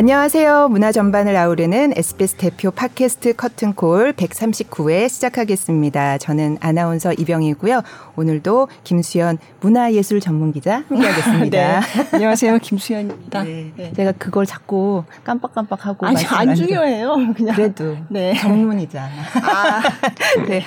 안녕하세요. 문화 전반을 아우르는 SBS 대표 팟캐스트 커튼콜 139회 시작하겠습니다. 저는 아나운서 이병이고요. 오늘도 김수현 문화예술 전문기자 함께하겠습니다. 네. 안녕하세요. 김수현입니다. 네. 네. 제가 그걸 자꾸 깜빡깜빡하고 아니 안 중요해요. 그냥 그래도 네. 전문이잖아. 아, 네.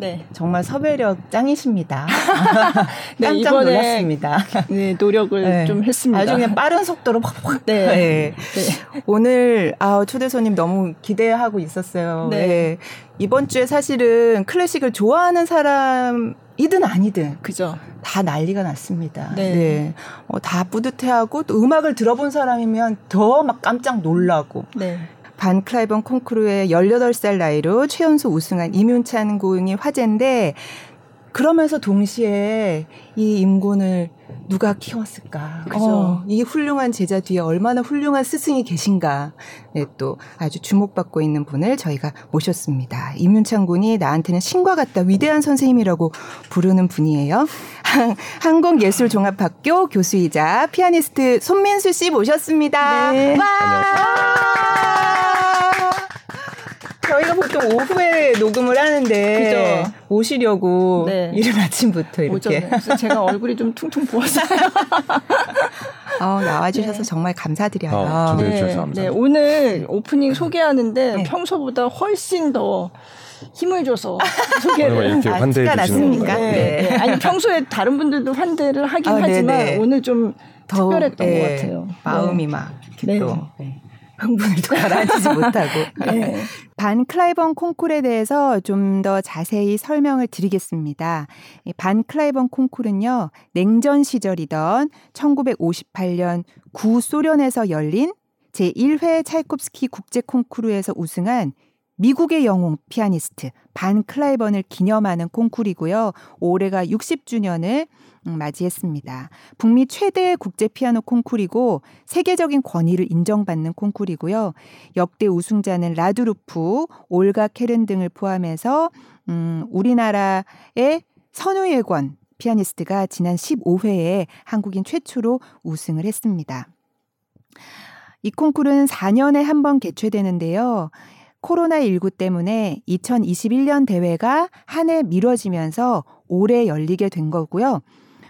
네. 정말 섭외력 짱이십니다. 네, 깜짝 놀랐습니다. 네, 노력을 네. 좀 했습니다. 아주 그냥 빠른 속도로 팍팍. 네. 네. 네. 오늘 아, 초대 손님 너무 기대하고 있었어요. 네. 네. 이번 주에 사실은 클래식을 좋아하는 사람 이든 아니든 그죠 다 난리가 났습니다. 네, 네. 어, 다 뿌듯해하고 또 음악을 들어본 사람이면 더 막 깜짝 놀라고 네. 반 클라이번 콩쿠르의 18살 나이로 최연소 우승한 이윤찬 고응이 화제인데 그러면서 동시에 이 임곤을 누가 키웠을까? 그죠? 어, 이 훌륭한 제자 뒤에 얼마나 훌륭한 스승이 계신가? 네, 또 아주 주목받고 있는 분을 저희가 모셨습니다. 임윤창 군이 나한테는 신과 같다 위대한 선생님이라고 부르는 분이에요. 한국예술종합학교 교수이자 피아니스트 손민수 씨 모셨습니다. 네. 와! 저희가 보통 오후에 녹음을 하는데 그죠? 오시려고 네. 이른 아침부터 이렇게. 그래서 제가 얼굴이 좀 퉁퉁 부었어요. 어, 나와주셔서 네. 정말 감사드려요. 어, 네, 네, 오늘 오프닝 소개하는데 네. 평소보다 훨씬 더 힘을 줘서 소개를 이렇게 환대해 아, 주시는 네. 네. 아니 평소에 다른 분들도 환대를 하긴 아, 하지만 오늘 좀 더, 특별했던 것 같아요. 마음이 막 이렇게 또. 흥분을 또 가라앉히지 못하고. 네. 반 클라이번 콩쿨에 대해서 좀 더 자세히 설명을 드리겠습니다. 반 클라이번 콩쿨은요, 냉전 시절이던 1958년 구소련에서 열린 제1회 차이콥스키 국제 콩쿠르에서 우승한 미국의 영웅 피아니스트 반 클라이번을 기념하는 콩쿨이고요. 올해가 60주년을 음, 맞이했습니다. 북미 최대 국제 피아노 콩쿨이고 세계적인 권위를 인정받는 콩쿨이고요. 역대 우승자는 라두루프, 올가 케른 등을 포함해서 음, 우리나라의 선우예권 피아니스트가 지난 15회에 한국인 최초로 우승을 했습니다. 이 콩쿨은 4년에 한 번 개최되는데요. 코로나19 때문에 2021년 대회가 한 해 미뤄지면서 올해 열리게 된 거고요.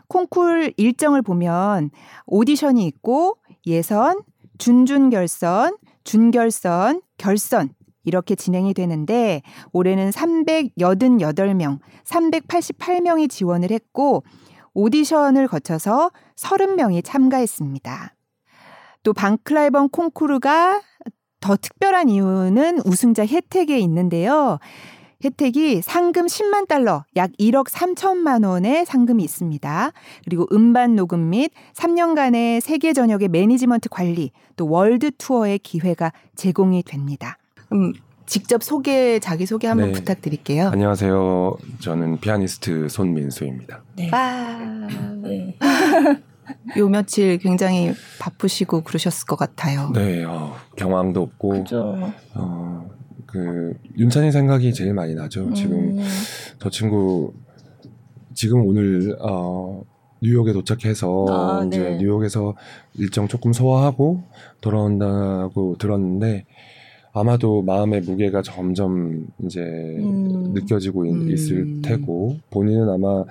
콩쿨 일정을 보면 오디션이 있고 예선, 준준결선, 준결선, 결선 이렇게 진행이 되는데 올해는 388명, 388명이 지원을 했고 오디션을 거쳐서 30명이 참가했습니다. 또 방클라이번 콩쿠르가 더 특별한 이유는 우승자 혜택에 있는데요. 혜택이 상금 10만 달러, 약 1억 3천만 원의 상금이 있습니다. 그리고 음반 녹음 및 3년간의 세계 전역의 매니지먼트 관리, 또 월드 투어의 기회가 제공이 됩니다. 음, 직접 소개, 자기 소개 한번 네. 부탁드릴게요. 안녕하세요. 저는 피아니스트 손민수입니다. 네. 와. 네. 요 며칠 굉장히 바쁘시고 그러셨을 것 같아요. 네, 어, 경황도 없고, 그죠. 어, 그 윤찬이 생각이 제일 많이 나죠. 음. 지금 저 친구 지금 오늘 어 뉴욕에 도착해서 아, 이제 네. 뉴욕에서 일정 조금 소화하고 돌아온다고 들었는데 아마도 마음의 무게가 점점 이제 음. 느껴지고 음. 있을 테고 본인은 아마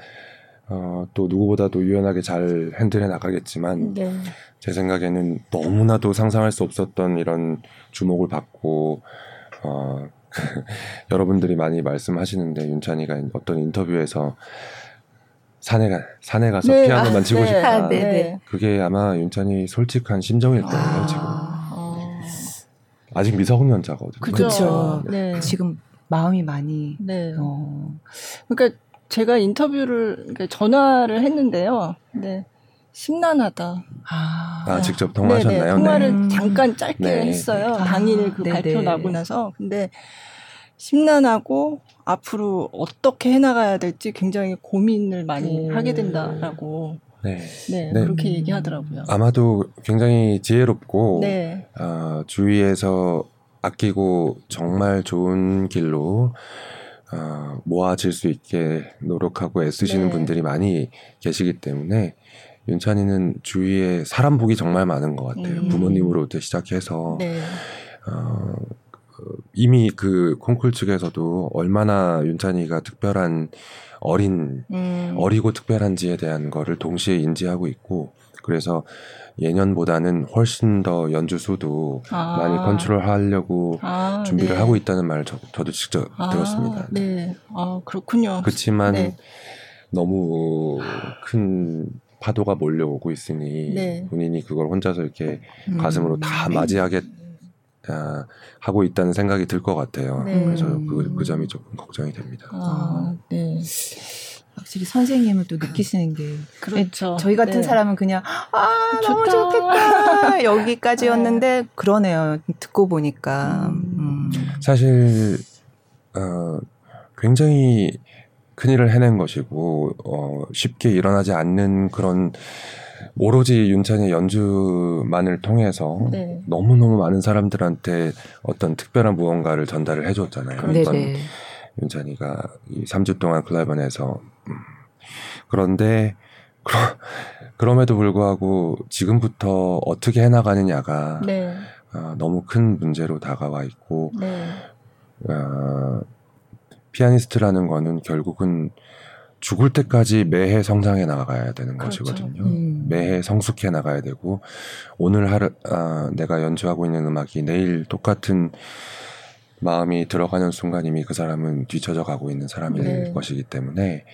어, 또 누구보다도 유연하게 잘 핸들해 나가겠지만 네. 제 생각에는 너무나도 상상할 수 없었던 이런 주목을 받고 어, 여러분들이 많이 말씀하시는데 윤찬이가 어떤 인터뷰에서 산에 가 산에 가서 네, 피아노만 아, 치고 네, 싶다. 아, 네, 네. 그게 아마 윤찬이 솔직한 심정일 거예요 아, 지금. 아. 아직 미성년자거든요. 그렇죠. 네. 지금 마음이 많이. 네. 어. 그러니까 제가 인터뷰를 그러니까 전화를 했는데요. 네. 심란하다. 아, 아 직접 통화하셨나요? 네네, 통화를 네. 잠깐 짧게 네. 했어요. 아, 당일 그 네네. 발표 나고 나서. 근데 심란하고 앞으로 어떻게 해나가야 될지 굉장히 고민을 많이 오. 하게 된다라고. 네. 네, 네, 그렇게 얘기하더라고요. 아마도 굉장히 지혜롭고 네. 어, 주위에서 아끼고 정말 좋은 길로 어, 모아질 수 있게 노력하고 애쓰시는 네. 분들이 많이 계시기 때문에 윤찬이는 주위에 사람 복이 정말 많은 것 같아요. 음. 부모님으로부터 시작해서 네. 어, 이미 그 콩쿨 측에서도 얼마나 윤찬이가 특별한 어린 음. 어리고 특별한지에 대한 거를 동시에 인지하고 있고 그래서 예년보다는 훨씬 더 연주 수도 아. 많이 컨트롤하려고 아, 준비를 네. 하고 있다는 말을 저, 도 직접 아, 들었습니다. 네, 아 그렇군요. 그렇지만 네. 너무 큰 파도가 몰려오고 있으니 네. 본인이 그걸 혼자서 이렇게 음. 가슴으로 다 맞이하게 아, 하고 있다는 생각이 들 것 같아요. 네. 그래서 그, 그 점이 조금 걱정이 됩니다. 아, 네. 확실히 선생님은 또 느끼시는 게 그렇죠. 저희 같은 네. 사람은 그냥 아 좋다. 너무 좋겠다 여기까지였는데 네. 그러네요. 듣고 보니까 음. 음. 사실 어, 굉장히 큰 일을 해낸 것이고 어, 쉽게 일어나지 않는 그런 오로지 윤찬의 연주만을 통해서 네. 너무너무 많은 사람들한테 어떤 특별한 무언가를 전달을 해줬잖아요. 네네. 어떤 윤찬이가 이 3주 동안 클라이번에서 음. 그런데 그럼에도 불구하고 지금부터 어떻게 해나가느냐가 네. 어, 너무 큰 문제로 다가와 있고 네. 어, 피아니스트라는 거는 결국은 죽을 때까지 매해 성장해 나가야 되는 그렇죠. 것이거든요. 음. 매해 성숙해 나가야 되고 오늘 하루 아, 내가 연주하고 있는 음악이 내일 똑같은 마음이 들어가는 순간 이미 그 사람은 뒤쳐져 가고 있는 사람일 네. 것이기 때문에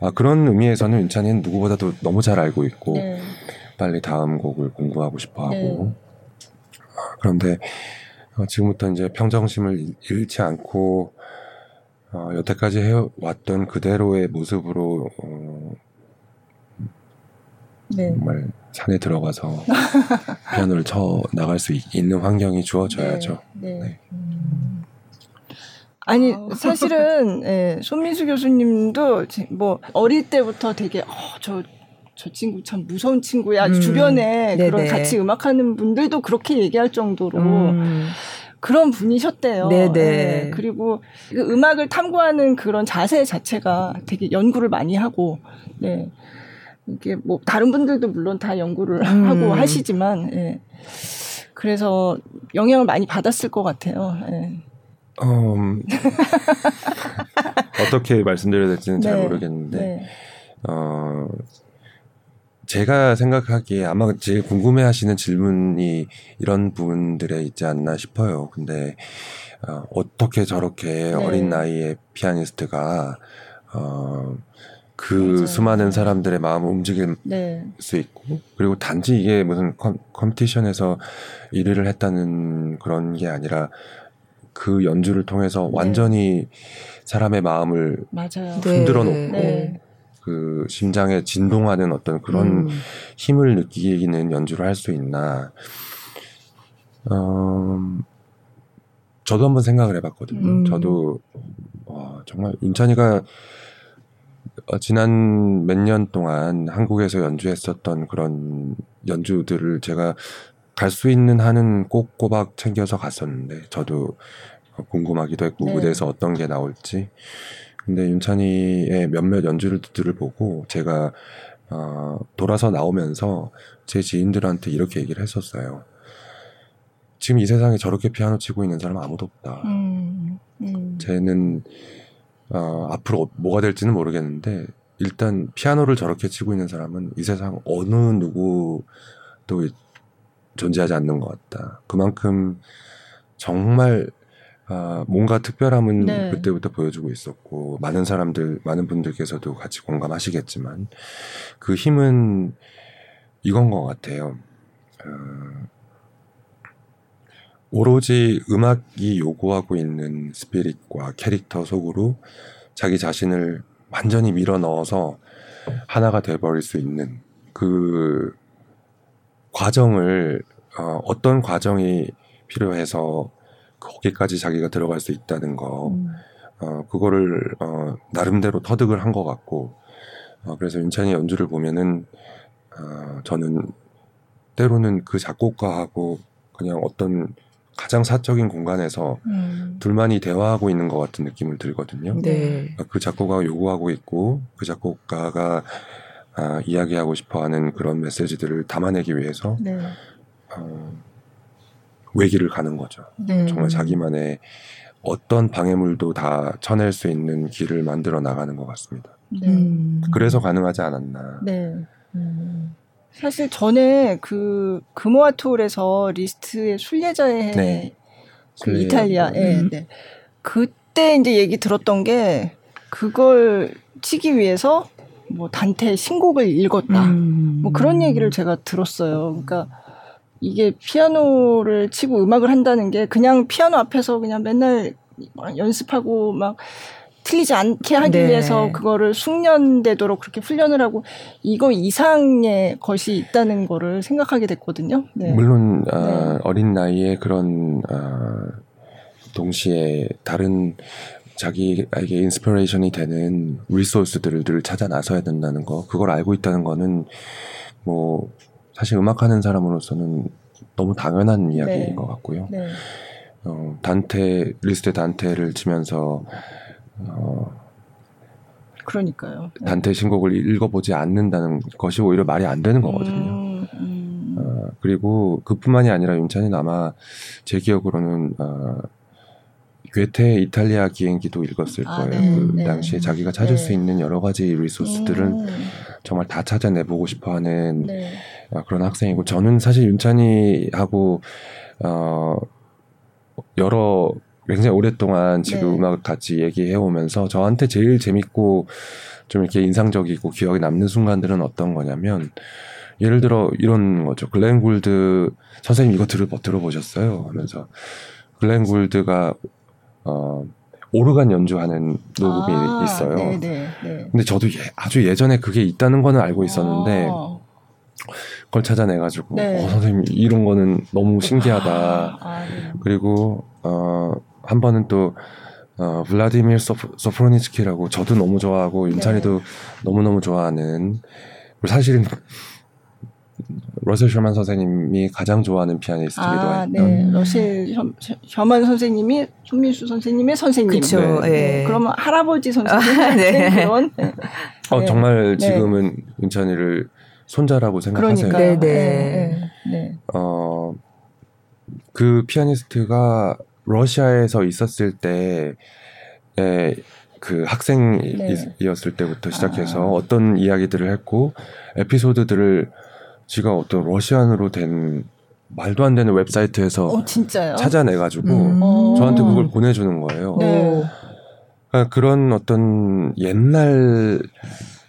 아, 그런 의미에서는 윤찬이는 누구보다도 너무 잘 알고 있고 네. 빨리 다음 곡을 공부하고 싶어 하고 네. 아, 그런데 어, 지금부터 이제 평정심을 잃지 않고 어, 여태까지 해왔던 그대로의 모습으로 어, 네. 정말 산에 들어가서 피아노를 쳐 나갈 수 있는 환경이 주어져야죠. 네. 네. 네. 음. 아니 사실은 예, 손민수 교수님도 뭐 어릴 때부터 되게 어, 저, 저 친구 참 무서운 친구야. 음. 주변에 네네. 그런 같이 음악하는 분들도 그렇게 얘기할 정도로 음. 그런 분이셨대요. 네네. 네. 그리고 그 음악을 탐구하는 그런 자세 자체가 되게 연구를 많이 하고, 네. 이게 뭐 다른 분들도 물론 다 연구를 음. 하고 하시지만, 예. 그래서 영향을 많이 받았을 것 같아요. 예. 음, 어떻게 말씀드려야 될지는 네. 잘 모르겠는데, 네. 어, 제가 생각하기에 아마 제일 궁금해 하시는 질문이 이런 부분들에 있지 않나 싶어요. 근데, 어, 어떻게 저렇게 네. 어린 나이에 피아니스트가, 어, 그 맞아요. 수많은 사람들의 마음을 움직일 네. 수 있고 그리고 단지 이게 무슨 컴, 컴피티션에서 1위를 했다는 그런 게 아니라 그 연주를 통해서 네. 완전히 사람의 마음을 맞아요. 흔들어 놓고 네. 그 심장에 진동하는 어떤 그런 음. 힘을 느끼는 연주를 할 수 있나. 어, 저도 한번 생각을 해봤거든요. 음. 저도 와, 정말 윤찬이가 어, 지난 몇 년 동안 한국에서 연주했었던 그런 연주들을 제가 갈 수 있는 한은 꼭 꼬박 챙겨서 갔었는데 저도 궁금하기도 했고 네. 무대에서 어떤 게 나올지 근데 윤찬이의 몇몇 연주들을 보고 제가 어, 돌아서 나오면서 제 지인들한테 이렇게 얘기를 했었어요. 지금 이 세상에 저렇게 피아노 치고 있는 사람 아무도 없다. 음, 음. 쟤는 어, 앞으로 뭐가 될지는 모르겠는데 일단 피아노를 저렇게 치고 있는 사람은 이 세상 어느 누구도 존재하지 않는 것 같다. 그만큼 정말 아, 뭔가 특별함은 네. 그때부터 보여주고 있었고 많은 사람들 많은 분들께서도 같이 공감하시겠지만 그 힘은 이건 것 같아요. 어, 오로지 음악이 요구하고 있는 스피릿과 캐릭터 속으로 자기 자신을 완전히 밀어 넣어서 하나가 돼버릴 수 있는 그 과정을 어, 어떤 과정이 필요해서 거기까지 자기가 들어갈 수 있다는 거, 음. 어, 그거를, 어, 나름대로 터득을 한 것 같고, 어, 그래서 윤찬이 연주를 보면은, 어, 저는 때로는 그 작곡가하고 그냥 어떤 가장 사적인 공간에서 음. 둘만이 대화하고 있는 것 같은 느낌을 들거든요. 네. 그 작곡가가 요구하고 있고 그 작곡가가 아, 이야기하고 싶어하는 그런 메시지들을 담아내기 위해서 네. 어, 외길을 가는 거죠. 네. 정말 자기만의 어떤 방해물도 다 쳐낼 수 있는 길을 만들어 나가는 것 같습니다. 네. 음. 그래서 가능하지 않았나. 네. 음. 사실 전에 그 금호아톨에서 리스트의 순례자의 네. 그 이탈리아에 음. 네. 그때 이제 얘기 들었던 게 그걸 치기 위해서 뭐 단테 신곡을 읽었다. 음. 뭐 그런 얘기를 제가 들었어요. 그러니까 이게 피아노를 치고 음악을 한다는 게 그냥 피아노 앞에서 그냥 맨날 연습하고 막 틀리지 않게 하기 네. 위해서 그거를 숙련되도록 그렇게 훈련을 하고 이거 이상의 것이 있다는 거를 생각하게 됐거든요. 네. 물론 어, 네. 어린 나이에 그런 어, 동시에 다른 자기에게 inspiration이 되는 resource들을 찾아 나서야 된다는 거 그걸 알고 있다는 거는 뭐 사실 음악하는 사람으로서는 너무 당연한 이야기인 네. 것 같고요. 네. 어, 단테 리스트 단테를 치면서 어, 그러니까요. 네. 단테 신곡을 읽어보지 않는다는 것이 오히려 말이 안 되는 거거든요. 음, 음. 어, 그리고 그뿐만이 아니라 윤찬이는 아마 제 기억으로는 어, 괴테 이탈리아 기행기도 읽었을 아, 거예요. 네, 그 네. 당시에 자기가 찾을 네. 수 있는 여러 가지 리소스들을 음. 정말 다 찾아내보고 싶어하는 네. 어, 그런 학생이고 저는 사실 윤찬이하고 어 여러 굉장히 오랫동안 지금 네. 음악을 같이 얘기해 오면서 저한테 제일 재밌고 좀 이렇게 인상적이고 기억에 남는 순간들은 어떤 거냐면 예를 들어 이런 거죠. 글렌 굴드 선생님 이거 들어 들어보셨어요? 하면서 글렌 굴드가 어 오르간 연주하는 녹음이 아, 있어요. 네네, 네, 네. 근데 저도 예, 아주 예전에 그게 있다는 거는 알고 있었는데 아. 그걸 찾아내가지고 네. 어, 선생님 이런 거는 너무 신기하다. 아, 아, 네. 그리고 어, 한 번은 또 어, 블라디미르 소프, 소프로니츠키라고 저도 너무 좋아하고 윤찬이도 네. 너무 너무 좋아하는 사실은 러셀 셔만 선생님이 가장 좋아하는 피아니스트기도 아, 했던. 네. 러셀 셔만 선생님이 손민수 선생님의 선생님. 그렇죠. 네. 네. 그러면 할아버지 선생님 아, 네. 네. 어 정말 네. 지금은 윤찬이를 손자라고 생각하세요. 네, 네. 네. 어, 그 피아니스트가 러시아에서 있었을 때 에 그 학생이었을 때부터 시작해서 아. 어떤 이야기들을 했고 에피소드들을 지가 어떤 러시안으로 된 말도 안 되는 웹사이트에서 어, 찾아내가지고 음. 저한테 그걸 보내주는 거예요. 네. 그러니까 그런 어떤 옛날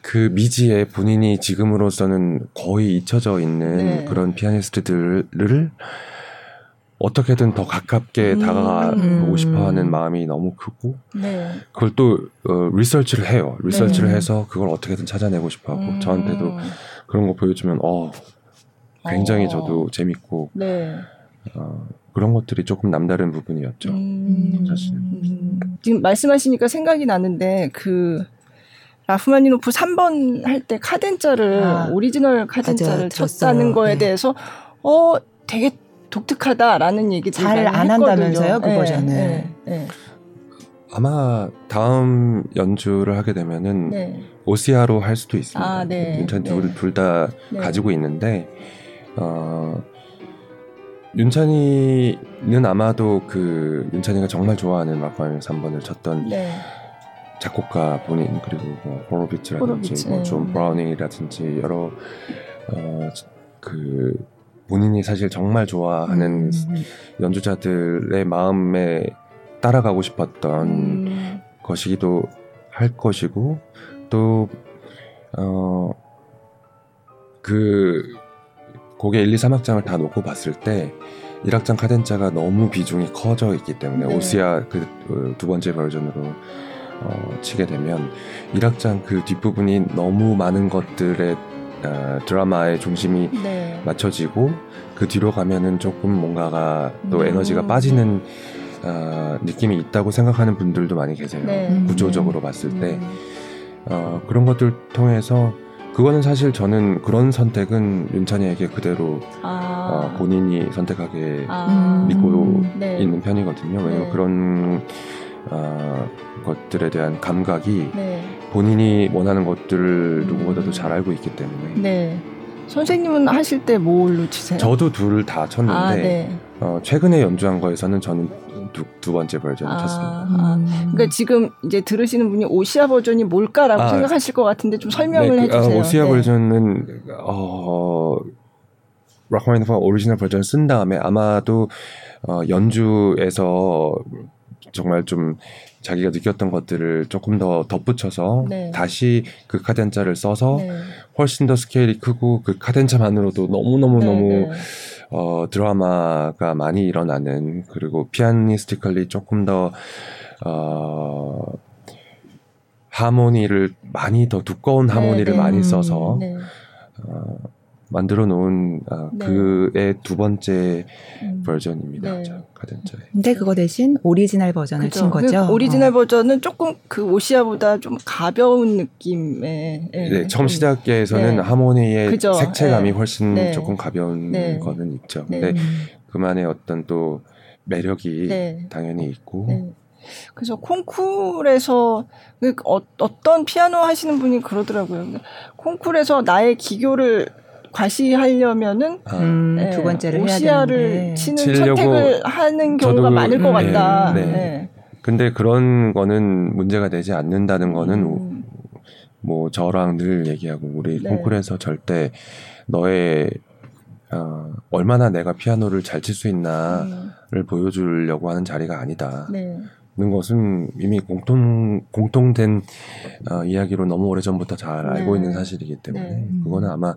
그 미지에 본인이 지금으로서는 거의 잊혀져 있는 네. 그런 피아니스트들을 어떻게든 더 가깝게 음. 다가가고 싶어하는 마음이 너무 크고 네. 그걸 또 어, 리서치를 해요. 리서치를 네. 해서 그걸 어떻게든 찾아내고 싶어하고 음. 저한테도 그런 거 보여주면 어 굉장히 어. 저도 재밌고 네. 어, 그런 것들이 조금 남다른 부분이었죠. 음. 사실. 음. 지금 말씀하시니까 생각이 나는데 그 라흐마니노프 3번 할 때 카덴자를 아, 오리지널 카덴자를 맞아, 쳤다는 거에 네. 대해서 어 되게 독특하다라는 얘기들 잘안 한다면서요 그 네, 버전을. 네, 네. 아마 다음 연주를 하게 되면은 네. 오시아로 할 수도 있습니다. 아, 네. 윤찬 둘다 네. 가지고 있는데 어 윤찬이는 아마도 그 윤찬이가 정말 좋아하는 마파이어 3번을 쳤던 작곡가 본인 그리고 뭐 호로비츠라든지 뭐존 네. 브라우닝이라든지 여러 어, 그 본인이 사실 정말 좋아하는 음. 연주자들의 마음에 따라가고 싶었던 음. 것이기도 할 것이고 또 어, 그 곡의 1, 2, 3악장을 다 놓고 봤을 때 1악장 카덴자가 너무 비중이 커져 있기 때문에 네. 오시아 그두 그 번째 버전으로 어, 치게 되면 1악장 그 뒷부분이 너무 많은 것들의 어, 드라마의 중심이 네. 맞춰지고 그 뒤로 가면은 조금 뭔가가 또 음. 에너지가 빠지는 어, 느낌이 있다고 생각하는 분들도 많이 계세요. 네. 구조적으로 음. 봤을 때 음. 어, 그런 것들 통해서 그거는 사실 저는 그런 선택은 윤찬이에게 그대로 아. 어, 본인이 선택하게 아. 믿고 네. 있는 편이거든요. 왜냐면 네. 그런 어, 것들에 대한 감각이 네. 본인이 원하는 것들을 누구보다도 잘 알고 있기 때문에. 네. 선생님은 하실 때 뭘로 치세요? 저도 둘 다 쳤는데 아, 네. 어, 최근에 연주한 거에서는 저는 두, 두 번째 버전을 아, 쳤습니다. 아, 그러니까 지금 이제 들으시는 분이 ossia 버전이 뭘까라고 아, 생각하실 것 같은데 좀 설명을 네, 그, 해주세요. ossia 네. 버전은 어, 라흐마니노프 오리지널 버전을 쓴 다음에 아마도 어, 연주에서 정말 좀 자기가 느꼈던 것들을 조금 더 덧붙여서 네. 다시 그 카덴자를 써서 네. 훨씬 더 스케일이 크고 그 카덴자만으로도 너무너무 네, 너무 네. 어, 드라마가 많이 일어나는 그리고 피아니스티컬리 조금 더 어, 하모니를 많이 더 두꺼운 네, 하모니를 많이 써서 어, 만들어 놓은 아, 네. 그의 두 번째 음. 버전입니다. 네. 카덴자의. 근데 그거 대신 오리지널 버전을 그쵸. 친 거죠. 그 오리지널 어. 버전은 조금 그 ossia보다 좀 가벼운 느낌의. 네, 네 처음 시작에서는 네. 하모니의 그죠. 색채감이 네. 훨씬 네. 조금 가벼운 거는 있죠. 근데 그만의 어떤 또 매력이 당연히 있고. 그래서 콩쿨에서 그 어, 떤 피아노 하시는 분이 그러더라고요. 콩쿨에서 나의 기교를 과시하려면은 아. 음, 네, 두 번째를 오시아를 치는 선택을 하는 경우가 많을 것 네, 같다. 네, 네. 근데 그런 거는 문제가 되지 않는다는 거는 음. 뭐 저랑 늘 얘기하고 우리 네. 콩쿨에서 절대 너의 어, 얼마나 내가 피아노를 잘 칠 수 있나를 음. 보여주려고 하는 자리가 아니다. 네. 는 것은 이미 공통 공통된 어, 이야기로 너무 오래 전부터 잘 알고 네. 있는 사실이기 때문에 네. 그거는 아마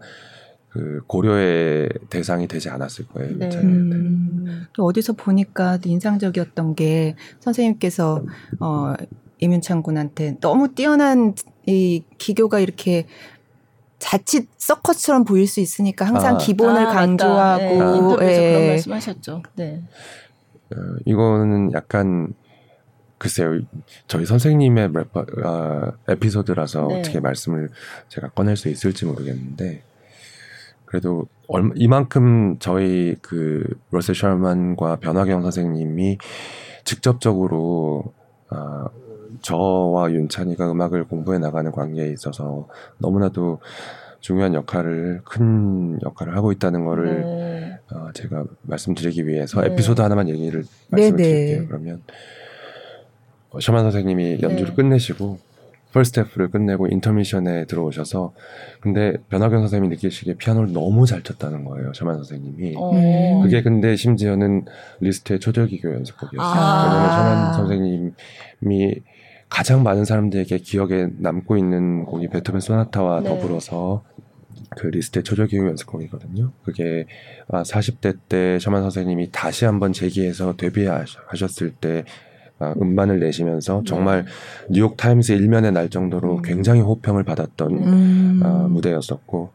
그 고려의 대상이 되지 않았을 거예요. 네. 음. 어디서 보니까 인상적이었던 게 선생님께서 어, 이민창 군한테 너무 뛰어난 이 기교가 이렇게 자칫 서커스처럼 보일 수 있으니까 항상 아. 기본을 아, 강조하고 네. 예. 그런 말씀하셨죠. 네. 어, 이거는 약간 글쎄요, 저희 선생님의 래퍼, 어, 에피소드라서 네. 어떻게 말씀을 제가 꺼낼 수 있을지 모르겠는데 그래도 얼마, 이만큼 저희 그 러셀 셜만과 변화경 선생님이 직접적으로 아, 저와 윤찬이가 음악을 공부해 나가는 관계에 있어서 너무나도 중요한 역할을 큰 역할을 하고 있다는 거를 네. 어, 제가 말씀드리기 위해서 네. 에피소드 하나만 얘기를 말씀을 네, 네. 드릴게요. 그러면 셔만 선생님이 연주를 네. 끝내시고 펄스테프를 끝내고 인터미션에 들어오셔서 근데 변화경 선생님이 느끼시기에 피아노를 너무 잘 쳤다는 거예요. 셔만 선생님이. 어. 그게 근데 심지어는 리스트의 초절기교 연습곡이었어요. 아. 왜냐면 셔만 선생님이 가장 많은 사람들에게 기억에 남고 있는 곡이 베토벤 소나타와 네. 더불어서 그 리스트의 초절기교 연습곡이거든요. 그게 아, 40대 때 셔만 선생님이 다시 한번 재기해서 데뷔하셨을 때 아, 음반을 내시면서 네. 정말 뉴욕 타임스 일면에 날 정도로 음. 굉장히 호평을 받았던 음. 어, 무대였었고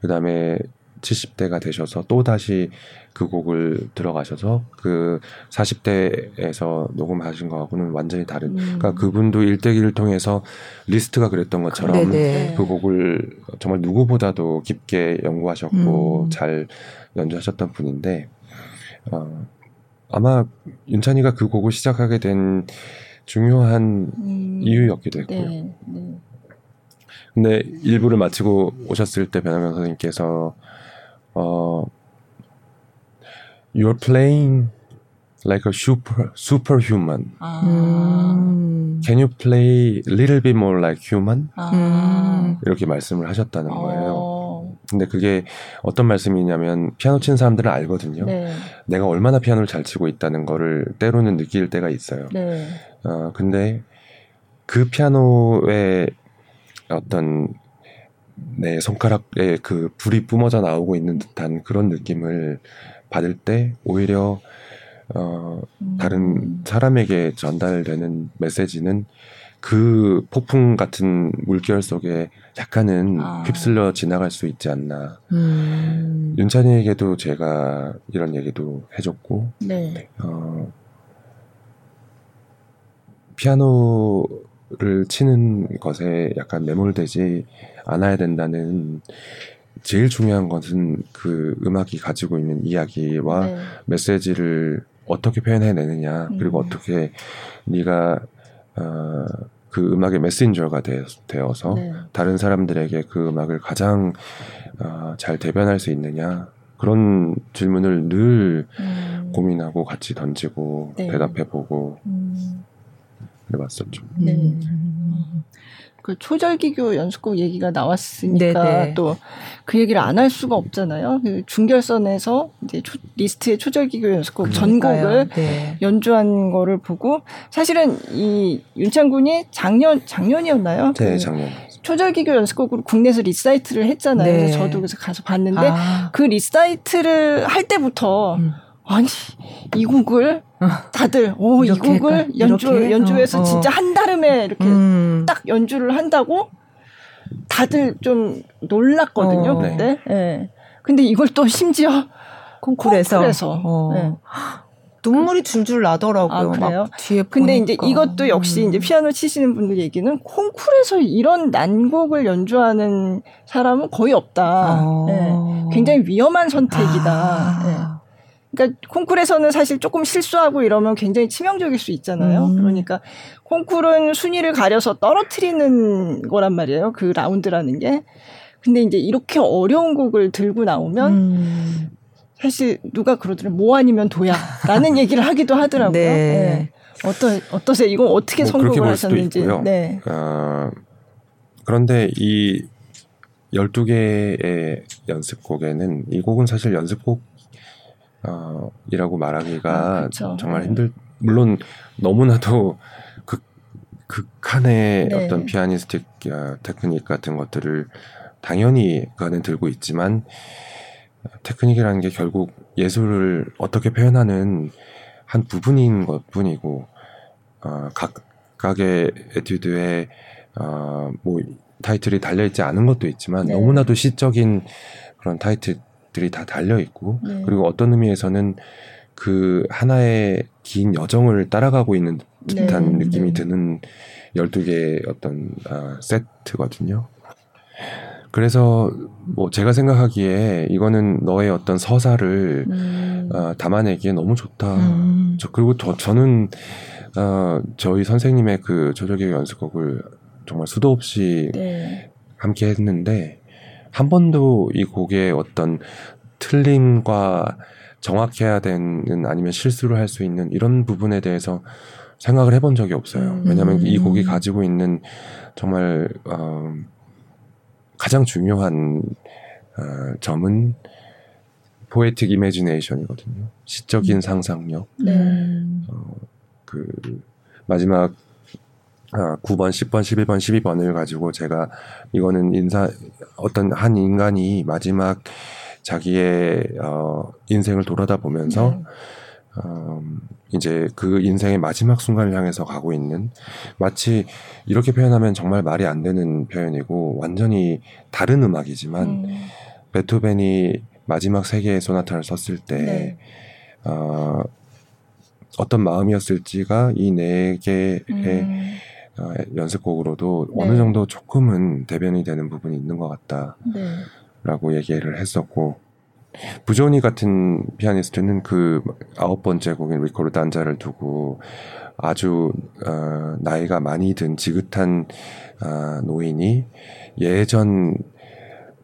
그다음에 70대가 되셔서 또 다시 그 곡을 들어가셔서 그 40대에서 녹음하신 거하고는 완전히 다른. 음. 그러니까 그분도 일대기를 통해서 리스트가 그랬던 것처럼 네네. 그 곡을 정말 누구보다도 깊게 연구하셨고 음. 잘 연주하셨던 분인데 어, 아마 윤찬이가 그 곡을 시작하게 된 중요한 음, 이유였기도 했고요. 네, 네. 근데 일부를 마치고 오셨을 때 변호경 선생님께서 어 You're playing like a super superhuman. 아. 음. Can you play a little bit more like human? 아. 이렇게 말씀을 하셨다는 거예요. 어. 근데 그게 어떤 말씀이냐면 피아노 치는 사람들은 알거든요. 네. 내가 얼마나 피아노를 잘 치고 있다는 거를 때로는 느낄 때가 있어요. 네. 어, 근데 그 피아노의 어떤 내 손가락에 그 불이 뿜어져 나오고 있는 듯한 그런 느낌을 받을 때 오히려 어, 다른 음. 사람에게 전달되는 메시지는 그 폭풍 같은 물결 속에 약간은 아. 휩쓸려 지나갈 수 있지 않나. 음. 윤찬이에게도 제가 이런 얘기도 해줬고, 네. 어, 피아노를 치는 것에 약간 매몰되지 않아야 된다는 제일 중요한 것은 그 음악이 가지고 있는 이야기와 네. 메시지를 어떻게 표현해내느냐, 그리고 음. 어떻게 네가 어, 그 음악의 메신저가 되, 어서 네. 다른 사람들에게 그 음악을 가장 어, 잘 대변할 수 있느냐 그런 질문을 늘 음. 고민하고 같이 던지고 네. 대답해보고 음. 그래봤었죠. 네. 음. 그 초절기교 연습곡 얘기가 나왔으니까 또그 얘기를 안 할 수가 없잖아요. 그 중결선에서 이제 초, 리스트의 초절기교 연습곡 그러니까요. 전곡을 네. 연주한 거를 보고 사실은 이 윤찬 군이 작년 작년이었나요? 네, 그 작년. 초절기교 연습곡으로 국내에서 리사이틀을 했잖아요. 네. 그래서 저도 그래서 가서 봤는데 아. 그 리사이틀을 할 때부터 음. 아니 이 곡을 어. 다들 오 이 곡을 연주 이렇게? 연주해서 어. 진짜 한 달음에 이렇게 음. 딱 연주를 한다고 다들 좀 놀랐거든요 어. 그때. 네. 네. 근데 이걸 또 심지어 콩쿠르에서, 콩쿠르에서. 어. 네. 눈물이 줄줄 나더라고요. 아, 그래요? 뒤에 근데 보니까. 이제 이것도 역시 음. 이제 피아노 치시는 분들 얘기는 콩쿠르에서 이런 난곡을 연주하는 사람은 거의 없다. 아. 네. 굉장히 위험한 선택이다. 아. 네. 그러니까 콩쿨에서는 사실 조금 실수하고 이러면 굉장히 치명적일 수 있잖아요. 음. 그러니까 콩쿨은 순위를 가려서 떨어뜨리는 거란 말이에요. 그 라운드라는 게. 근데 이제 이렇게 어려운 곡을 들고 나오면 음. 사실 누가 그러더라고요. 뭐 아니면 도야라는 얘기를 하기도 하더라고요. 네. 네. 어떠 어떠세요? 이건 어떻게 뭐 선곡을 하셨는지. 네. 어, 그런데 이 12개의 연습곡에는 이 곡은 사실 연습곡 어, 이라고 말하기가 아, 정말 네. 힘들. 물론 너무나도 극 극한의 네. 어떤 피아니스틱 어, 테크닉 같은 것들을 당연히 그 안에 들고 있지만 테크닉이라는 게 결국 예술을 어떻게 표현하는 한 부분인 것 뿐이고 어, 각각의 에튜드에 어, 뭐 타이틀이 달려 있지 않은 것도 있지만 네. 너무나도 시적인 그런 타이틀 들이 다 달려 있고 네. 그리고 어떤 의미에서는 그 하나의 긴 여정을 따라가고 있는 듯한 네. 느낌이 네. 드는 12개의 어떤 아, 세트거든요. 그래서 뭐 제가 생각하기에 이거는 너의 어떤 서사를 음. 어, 담아내기에 너무 좋다. 음. 저 그리고 저, 저는 어, 저희 선생님의 그 조절계 연습곡을 정말 수도 없이 네. 함께 했는데 한 번도 이 곡의 어떤 틀림과 정확해야 되는 아니면 실수를 할 수 있는 이런 부분에 대해서 생각을 해본 적이 없어요. 음. 왜냐하면 이 곡이 가지고 있는 정말 어, 가장 중요한 어, 점은 포에틱 이미지네이션이거든요. 시적인 음. 상상력. 네. 어, 그 마지막 아, 9번, 10번, 11번, 12번을 가지고 제가 이거는 인사 어떤 한 인간이 마지막 자기의 어 인생을 돌아다 보면서 네. 어, 이제 그 인생의 마지막 순간을 향해서 가고 있는 마치 이렇게 표현하면 정말 말이 안 되는 표현이고 완전히 다른 음악이지만 음. 베토벤이 마지막 세 개의 소나타를 썼을 때 네. 어, 어떤 마음이었을지가 이 네 개의 음. 어, 연습곡으로도 네. 어느 정도 조금은 대변이 되는 부분이 있는 것 같다라고 네. 얘기를 했었고 부조니 같은 피아니스트는 그 아홉 번째 곡인 리코르 단자를 두고 아주 어, 나이가 많이 든 지긋한 어, 노인이 예전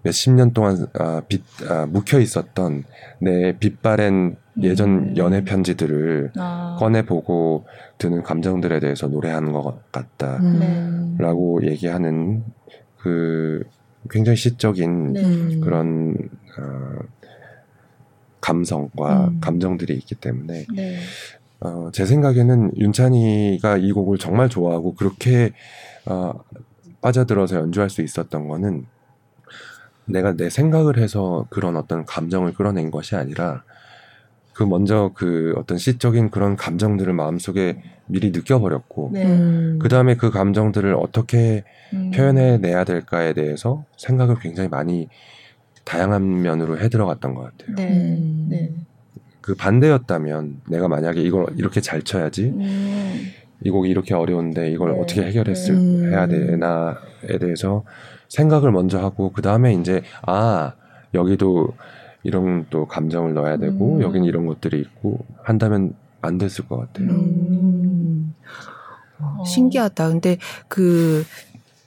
몇십 년 동안 아, 빗, 아, 묵혀 있었던 내 빛바랜 예전 음. 연애 편지들을 아. 꺼내 보고 드는 감정들에 대해서 노래하는 것 같다라고 음. 얘기하는 그 굉장히 시적인 네. 그런 어, 감성과 음. 감정들이 있기 때문에 네. 어, 제 생각에는 윤찬이가 이 곡을 정말 좋아하고 그렇게 어, 빠져들어서 연주할 수 있었던 거는 내가 내 생각을 해서 그런 어떤 감정을 끌어낸 것이 아니라 그 먼저 그 어떤 시적인 그런 감정들을 마음속에 미리 느껴버렸고 네. 음. 그 다음에 그 감정들을 어떻게 음. 표현해내야 될까에 대해서 생각을 굉장히 많이 다양한 면으로 해 들어갔던 것 같아요. 네. 음. 네. 그 반대였다면 내가 만약에 이걸 이렇게 잘 쳐야지 음. 이 곡이 이렇게 어려운데 이걸 네. 어떻게 해결했을 네. 해야 되나에 대해서 생각을 먼저 하고 그 다음에 이제 아 여기도 이런 또 감정을 넣어야 되고 음. 여기는 이런 것들이 있고 한다면 안 됐을 것 같아요. 음. 어. 신기하다. 근데 그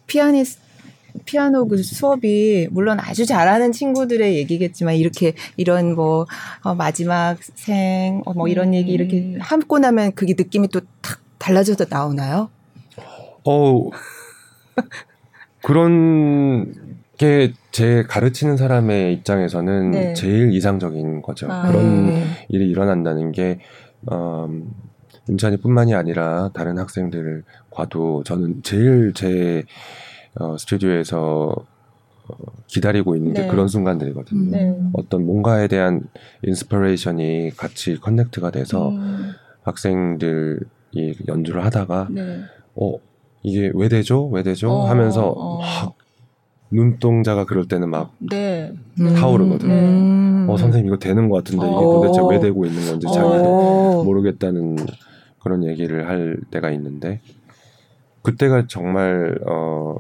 피아니스 피아노 그 수업이 물론 아주 잘하는 친구들의 얘기겠지만 이렇게 이런 뭐 어, 마지막 생뭐 어, 이런 음. 얘기 이렇게 함고 나면 그게 느낌이 또 탁 달라져서 나오나요? 어 그런 게 제 가르치는 사람의 입장에서는 네. 제일 이상적인 거죠. 아, 그런 네. 일이 일어난다는 게 음, 윤찬이뿐만이 아니라 다른 학생들과도 저는 제일 제 어, 스튜디오에서 어, 기다리고 있는 네. 게 그런 순간들이거든요. 네. 어떤 뭔가에 대한 inspiration이 같이 connect가 돼서 음. 학생들이 연주를 하다가 네. 어 이게 왜 되죠? 왜 되죠? 어, 하면서 어. 막 눈동자가 그럴 때는 막 네. 타오르거든요. 음. 어 선생님 이거 되는 것 같은데 이게 도대체 왜 되고 있는 건지 자기도 어. 모르겠다는 그런 얘기를 할 때가 있는데 그때가 정말 어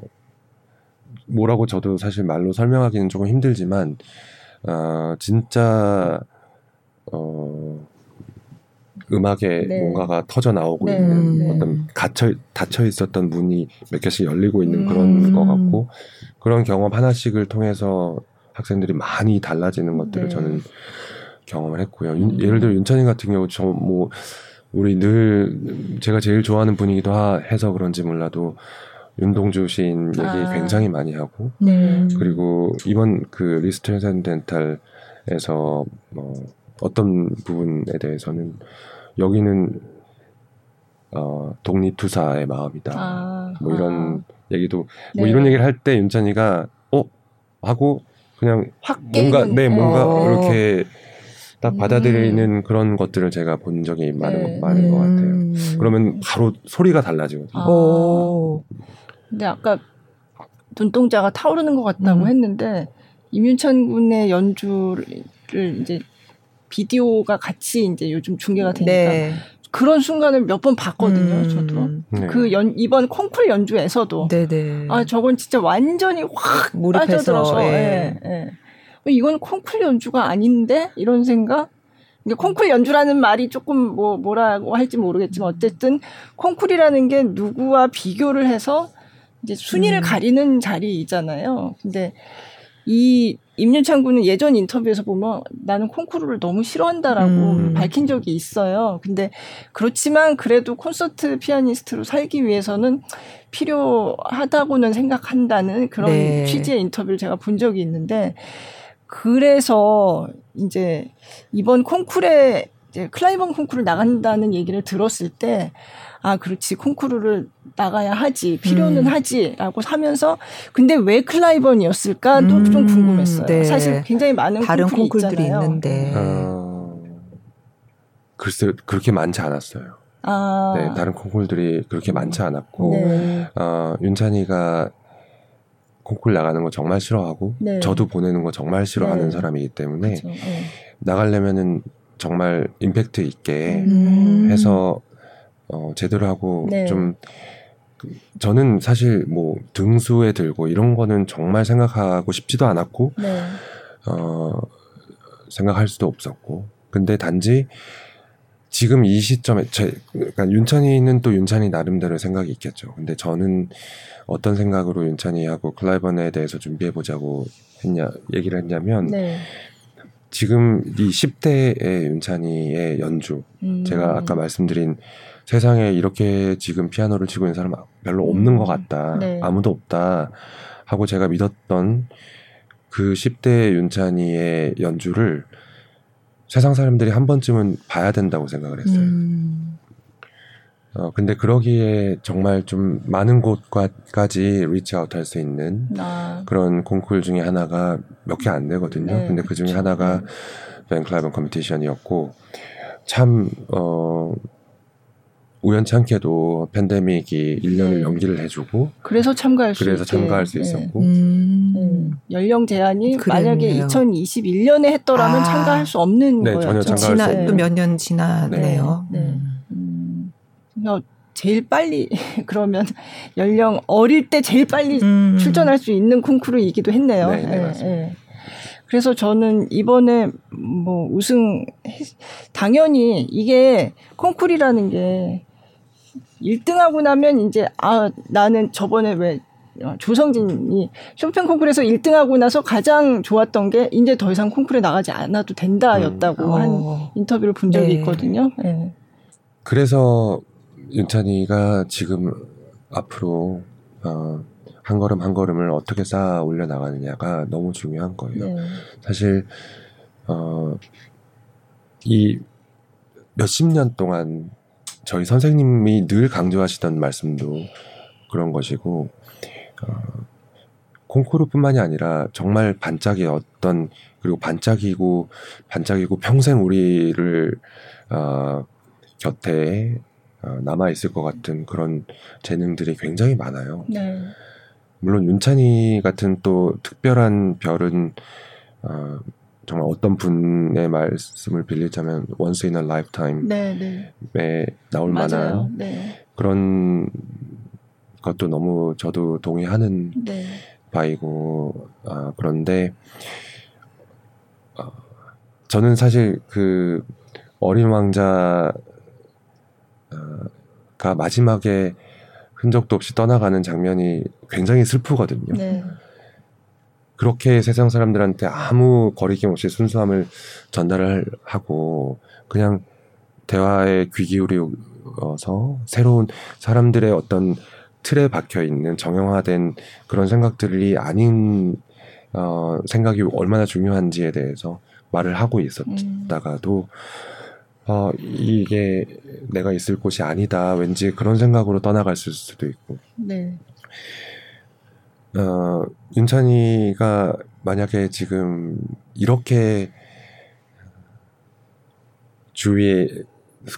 뭐라고 저도 사실 말로 설명하기는 조금 힘들지만 어 진짜 어 음악에 네. 뭔가가 터져 나오고 네. 있는 네. 어떤 갇혀 닫혀 있었던 문이 몇 개씩 열리고 있는 음. 그런 것 같고 그런 경험 하나씩을 통해서 학생들이 많이 달라지는 것들을 네. 저는 경험을 했고요. 음. 예를 들어 윤찬이 같은 경우 저 뭐 우리 늘 제가 제일 좋아하는 분이기도 하, 해서 그런지 몰라도 윤동주 시인 얘기 아. 굉장히 많이 하고 네. 그리고 이번 그 리스트 Transcendental에서 뭐 어떤 부분에 대해서는 여기는 어 독립투사의 마음이다 아. 뭐 이런 아. 얘기도 뭐 네. 뭐 이런 얘기를 할 때 윤찬이가 어 하고 그냥 뭔가 네 뭔가 어. 이렇게 딱 받아들이는 음. 그런 것들을 제가 본 적이 많은, 네. 많은 음. 것 같아요. 음. 그러면 바로 소리가 달라지거든요. 아. 근데 아까 눈동자가 타오르는 것 같다고 음. 했는데 임윤찬 군의 연주를 이제 비디오가 같이 이제 요즘 중계가 되니까 네. 그런 순간을 몇 번 봤거든요, 음. 저도. 네. 그 연, 이번 콩쿨 연주에서도. 네네. 네. 아, 저건 진짜 완전히 확 빠져들어서. 예. 예, 예. 이건 콩쿨 연주가 아닌데 이런 생각. 이게 콩쿨 연주라는 말이 조금 뭐 뭐라고 할지 모르겠지만 어쨌든 콩쿨이라는 게 누구와 비교를 해서 이제 순위를 음. 가리는 자리이잖아요. 근데 이 임윤창 군은 예전 인터뷰에서 보면 나는 콩쿠르를 너무 싫어한다라고 음. 밝힌 적이 있어요. 근데 그렇지만 그래도 콘서트 피아니스트로 살기 위해서는 필요하다고는 생각한다는 그런 네. 취지의 인터뷰를 제가 본 적이 있는데 그래서 이제 이번 콩쿠르에 이제 클라이번 콩쿠르 나간다는 얘기를 들었을 때 아, 그렇지. 콩쿠르를 나가야 하지. 필요는 음. 하지라고 하면서 근데 왜 클라이번이었을까도 음. 좀 궁금했어요. 네. 사실 굉장히 많은 다른 콩쿠르들이 있는데. 어, 글쎄 그렇게 많지 않았어요. 아. 네, 다른 콩쿠르들이 그렇게 많지 않았고 네. 어, 윤찬이가 콩쿨 나가는 거 정말 싫어하고 네. 저도 보내는 거 정말 싫어하는 네. 사람이기 때문에 그렇죠. 나가려면은 정말 임팩트 있게 음. 해서 어 제대로 하고 네. 좀그 저는 사실 뭐 등수에 들고 이런 거는 정말 생각하고 싶지도 않았고 네. 어 생각할 수도 없었고 근데 단지 지금 이 시점에 제 그러니까 윤찬이는 또 윤찬이 나름대로 생각이 있겠죠. 근데 저는 어떤 생각으로 윤찬이하고 클라이번에 대해서 준비해 보자고 했냐 얘기를 했냐면 네. 지금 이 10대의 윤찬이의 연주 음. 제가 아까 말씀드린 세상에 이렇게 지금 피아노를 치고 있는 사람 별로 없는 것 같다 네. 아무도 없다 하고 제가 믿었던 그 10대 윤찬이의 연주를 세상 사람들이 한 번쯤은 봐야 된다고 생각을 했어요. 음. 어, 근데 그러기에 정말 좀 많은 곳까지 reach out 할 수 있는 아. 그런 콩쿨 중에 하나가 몇 개 안 되거든요. 네, 근데 그 중에. 하나가 벤클라이번 컴피티션이었고 참, 어, 우연치 않게도 팬데믹이 1년을 네. 연기를 해주고 그래서 참가할 수 그래서 참가할 수 네. 있었고 음. 음. 연령 제한이 그랬네요. 만약에 2021년에 했더라면 아. 참가할 수 없는 네, 거였죠. 전혀 참가할 지나, 수 없는. 몇년 지났네요. 네. 네. 음. 제일 빨리 그러면 연령 어릴 때 제일 빨리 음. 출전할 수 있는 콩쿠르이기도 했네요. 네, 네, 네, 그래서 저는 이번에 뭐 우승 당연히 이게 콩쿠르라는 게 1등하고 나면 이제 아 나는 저번에 왜 어, 조성진이 쇼팽 콩쿠르에서 1등하고 나서 가장 좋았던 게 이제 더 이상 콩쿠르에 나가지 않아도 된다였다고 음. 한 어. 인터뷰를 본 적이 네. 있거든요. 네. 그래서 윤찬이가 지금 앞으로 어, 한 걸음 한 걸음을 어떻게 쌓아 올려 나가느냐가 너무 중요한 거예요. 네. 사실 어, 이 몇십 년 동안 저희 선생님이 늘 강조하시던 말씀도 그런 것이고 어, 콩쿠르뿐만이 아니라 정말 반짝이 어떤 그리고 반짝이고 반짝이고 평생 우리를 어, 곁에 어, 남아 있을 것 같은 그런 재능들이 굉장히 많아요. 네. 물론 윤찬이 같은 또 특별한 별은 어, 정말 어떤 분의 말씀을 빌리자면 once in a lifetime에 네, 네. 나올 맞아요. 만한 네. 그런 것도 너무 저도 동의하는 네. 바이고 아, 그런데 어, 저는 사실 그 어린 왕자가 마지막에 흔적도 없이 떠나가는 장면이 굉장히 슬프거든요. 네. 그렇게 세상 사람들한테 아무 거리낌 없이 순수함을 전달을 하고 그냥 대화에 귀 기울여서 새로운 사람들의 어떤 틀에 박혀 있는 정형화된 그런 생각들이 아닌 어, 생각이 얼마나 중요한지에 대해서 말을 하고 있었다가도 어, 이게 내가 있을 곳이 아니다. 왠지 그런 생각으로 떠나갈 수도 있고. 네. 어, 윤찬이가 만약에 지금 이렇게 주위에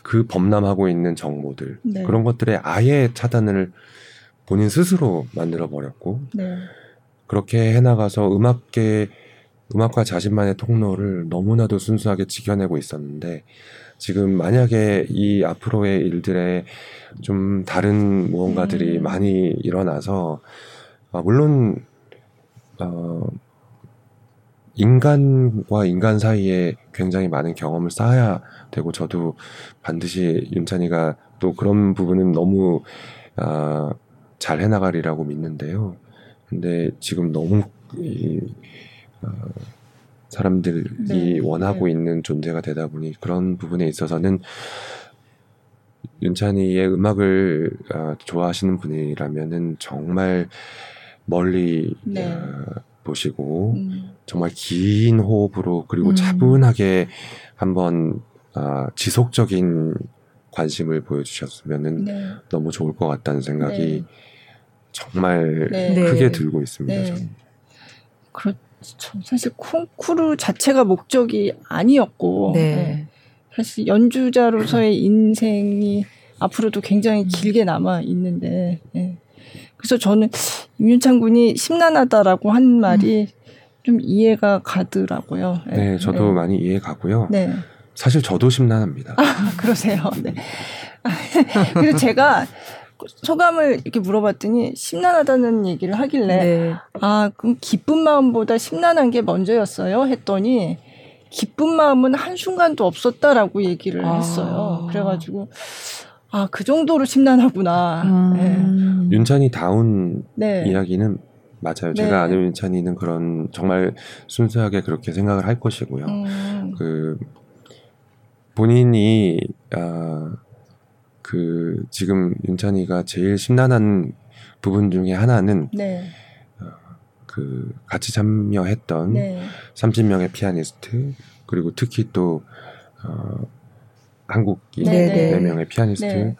그 범람하고 있는 정보들 네. 그런 것들에 아예 차단을 본인 스스로 만들어 버렸고 네. 그렇게 해나가서 음악계 음악과 자신만의 통로를 너무나도 순수하게 지켜내고 있었는데 지금 만약에 이 앞으로의 일들에 좀 다른 무언가들이 음. 많이 일어나서 아, 물론 어, 인간과 인간 사이에 굉장히 많은 경험을 쌓아야 되고 저도 반드시 윤찬이가 또 그런 부분은 너무 아, 잘 해나가리라고 믿는데요. 근데 지금 너무 이, 어, 사람들이 네, 원하고 네. 있는 존재가 되다 보니 그런 부분에 있어서는 윤찬이의 음악을 어, 좋아하시는 분이라면은 정말 멀리 네. 어, 보시고 음. 정말 긴 호흡으로 그리고 음. 차분하게 한번 어, 지속적인 관심을 보여주셨으면은 네. 너무 좋을 것 같다는 생각이 네. 정말 네. 크게 들고 있습니다. 저는. 그렇죠. 사실 콩쿠르 자체가 목적이 아니었고 네. 사실 연주자로서의 인생이 앞으로도 굉장히 음. 길게 남아 있는데 예. 그래서 저는 임윤창 군이 심란하다라고 한 말이 음. 좀 이해가 가더라고요. 네, 네 저도 네. 많이 이해 가고요. 네. 사실 저도 심란합니다. 아, 그러세요. 네. 그리고 제가 소감을 이렇게 물어봤더니 심란하다는 얘기를 하길래 네. 아 그럼 기쁜 마음보다 심란한 게 먼저였어요 했더니 기쁜 마음은 한 순간도 없었다라고 얘기를 아. 했어요. 그래가지고 아, 그 정도로 심란하구나. 음. 네. 윤찬이 다운 네. 이야기는 맞아요. 네. 제가 아는 윤찬이는 그런 정말 순수하게 그렇게 생각을 할 것이고요. 음. 그 본인이 아, 그 지금 윤찬이가 제일 심란한 부분 중에 하나는 네. 어, 그 같이 참여했던 네. 30명의 피아니스트 그리고 특히 또 어, 한국인 네, 네. 네 명의 피아니스트 네.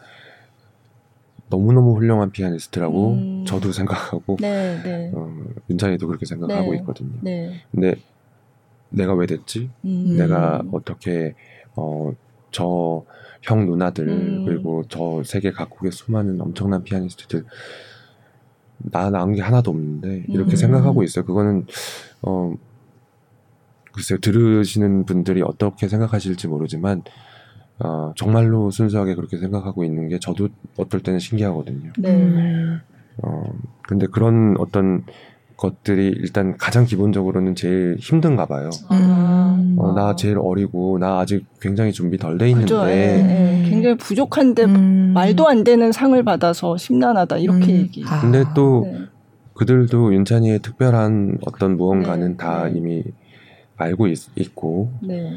너무너무 훌륭한 피아니스트라고 음. 저도 생각하고 네, 네. 어, 윤찬이도 그렇게 생각하고 네. 있거든요. 네. 근데 내가 왜 됐지? 음. 내가 어떻게 어, 저 형 누나들 음. 그리고 저 세계 각국의 수많은 엄청난 피아니스트들 나 나은 게 하나도 없는데 이렇게 음. 생각하고 있어요. 그거는 어 글쎄요 들으시는 분들이 어떻게 생각하실지 모르지만 어, 정말로 순수하게 그렇게 생각하고 있는 게 저도 어떨 때는 신기하거든요. 네. 어, 근데 그런 어떤 것들이 일단 가장 기본적으로는 제일 힘든가 봐요. 음. 어, 나 제일 어리고 나 아직 굉장히 준비 덜 돼 있는데 예, 예. 굉장히 부족한데 음. 말도 안 되는 상을 받아서 심란하다 이렇게 음. 얘기. 아. 근데 또 네. 그들도 윤찬이의 특별한 어떤 무언가는 네. 다 네. 이미 알고 있, 고 네.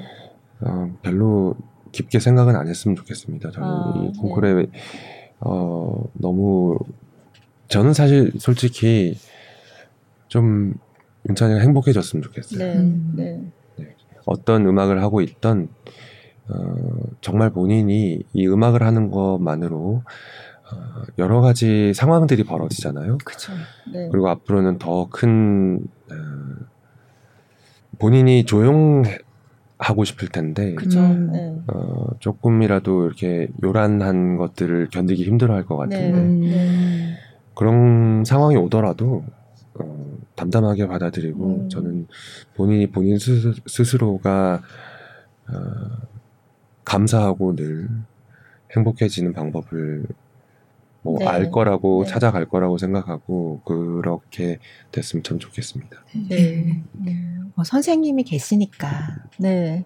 어, 별로 깊게 생각은 안 했으면 좋겠습니다. 저는 아, 이 콩쿠르에 네. 어, 너무 저는 사실 솔직히 좀 윤찬이가 행복해졌으면 좋겠어요. 네, 음. 네. 네. 어떤 음악을 하고 있던 어, 정말 본인이 이 음악을 하는 것만으로 어, 여러 가지 상황들이 벌어지잖아요. 그쵸. 네. 그리고 앞으로는 더큰 어, 본인이 조용 하고 싶을 텐데 그쵸. 음. 네. 어, 조금이라도 이렇게 요란한 것들을 견디기 힘들어할 것 같은데 네. 네. 그런 상황이 오더라도 어, 담담하게 받아들이고 음. 저는 본인이 본인 스스, 스스로가 어, 감사하고 늘 행복해지는 방법을 뭐알 네. 거라고 네. 찾아갈 거라고 생각하고 그렇게 됐으면 참 좋겠습니다. 네. 네. 뭐 선생님이 계시니까. 네.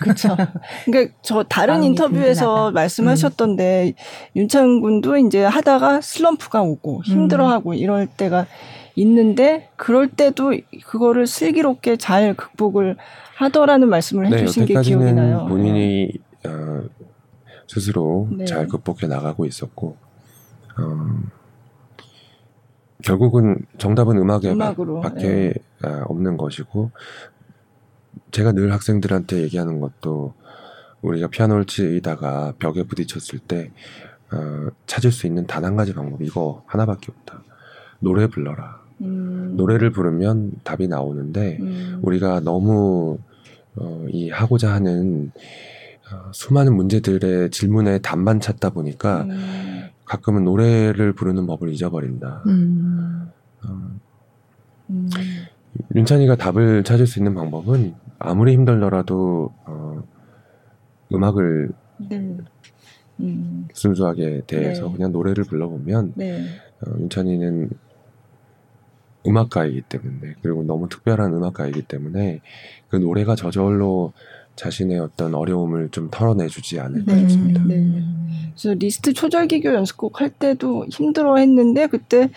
그렇죠. 그러니까 저 다른 인터뷰에서 든든하다. 말씀하셨던데 음. 윤창 군도 이제 하다가 슬럼프가 오고 힘들어하고 음. 이럴 때가 있는데 그럴 때도 그거를 슬기롭게 잘 극복을 하더라는 말씀을 네, 해주신 게 기억이 나요. 본인이 어, 스스로 네. 잘 극복해 나가고 있었고 어, 결국은 정답은 음악에 음악으로, 밖에 네. 없는 것이고 제가 늘 학생들한테 얘기하는 것도 우리가 피아노를 치다가 벽에 부딪혔을 때 어, 찾을 수 있는 단 한 가지 방법 이거 하나밖에 없다. 노래 불러라. 음. 노래를 부르면 답이 나오는데 음. 우리가 너무 어, 이 하고자 하는 어, 수많은 문제들의 질문에 답만 찾다 보니까 음. 가끔은 노래를 부르는 법을 잊어버린다. 음. 어, 음. 윤찬이가 답을 찾을 수 있는 방법은 아무리 힘들더라도 어, 음악을 네. 음. 순수하게 대해서 네. 그냥 노래를 불러보면 네. 어, 윤찬이는 음악가이기 때문에 그리고 너무 특별한 음악가이기 때문에 그 노래가 저절로 자신의 어떤 어려움을 좀 털어내주지 않을까 네, 싶습니다. 네. 그래서 리스트 초절기교 연습곡 할 때도 힘들어했는데 그때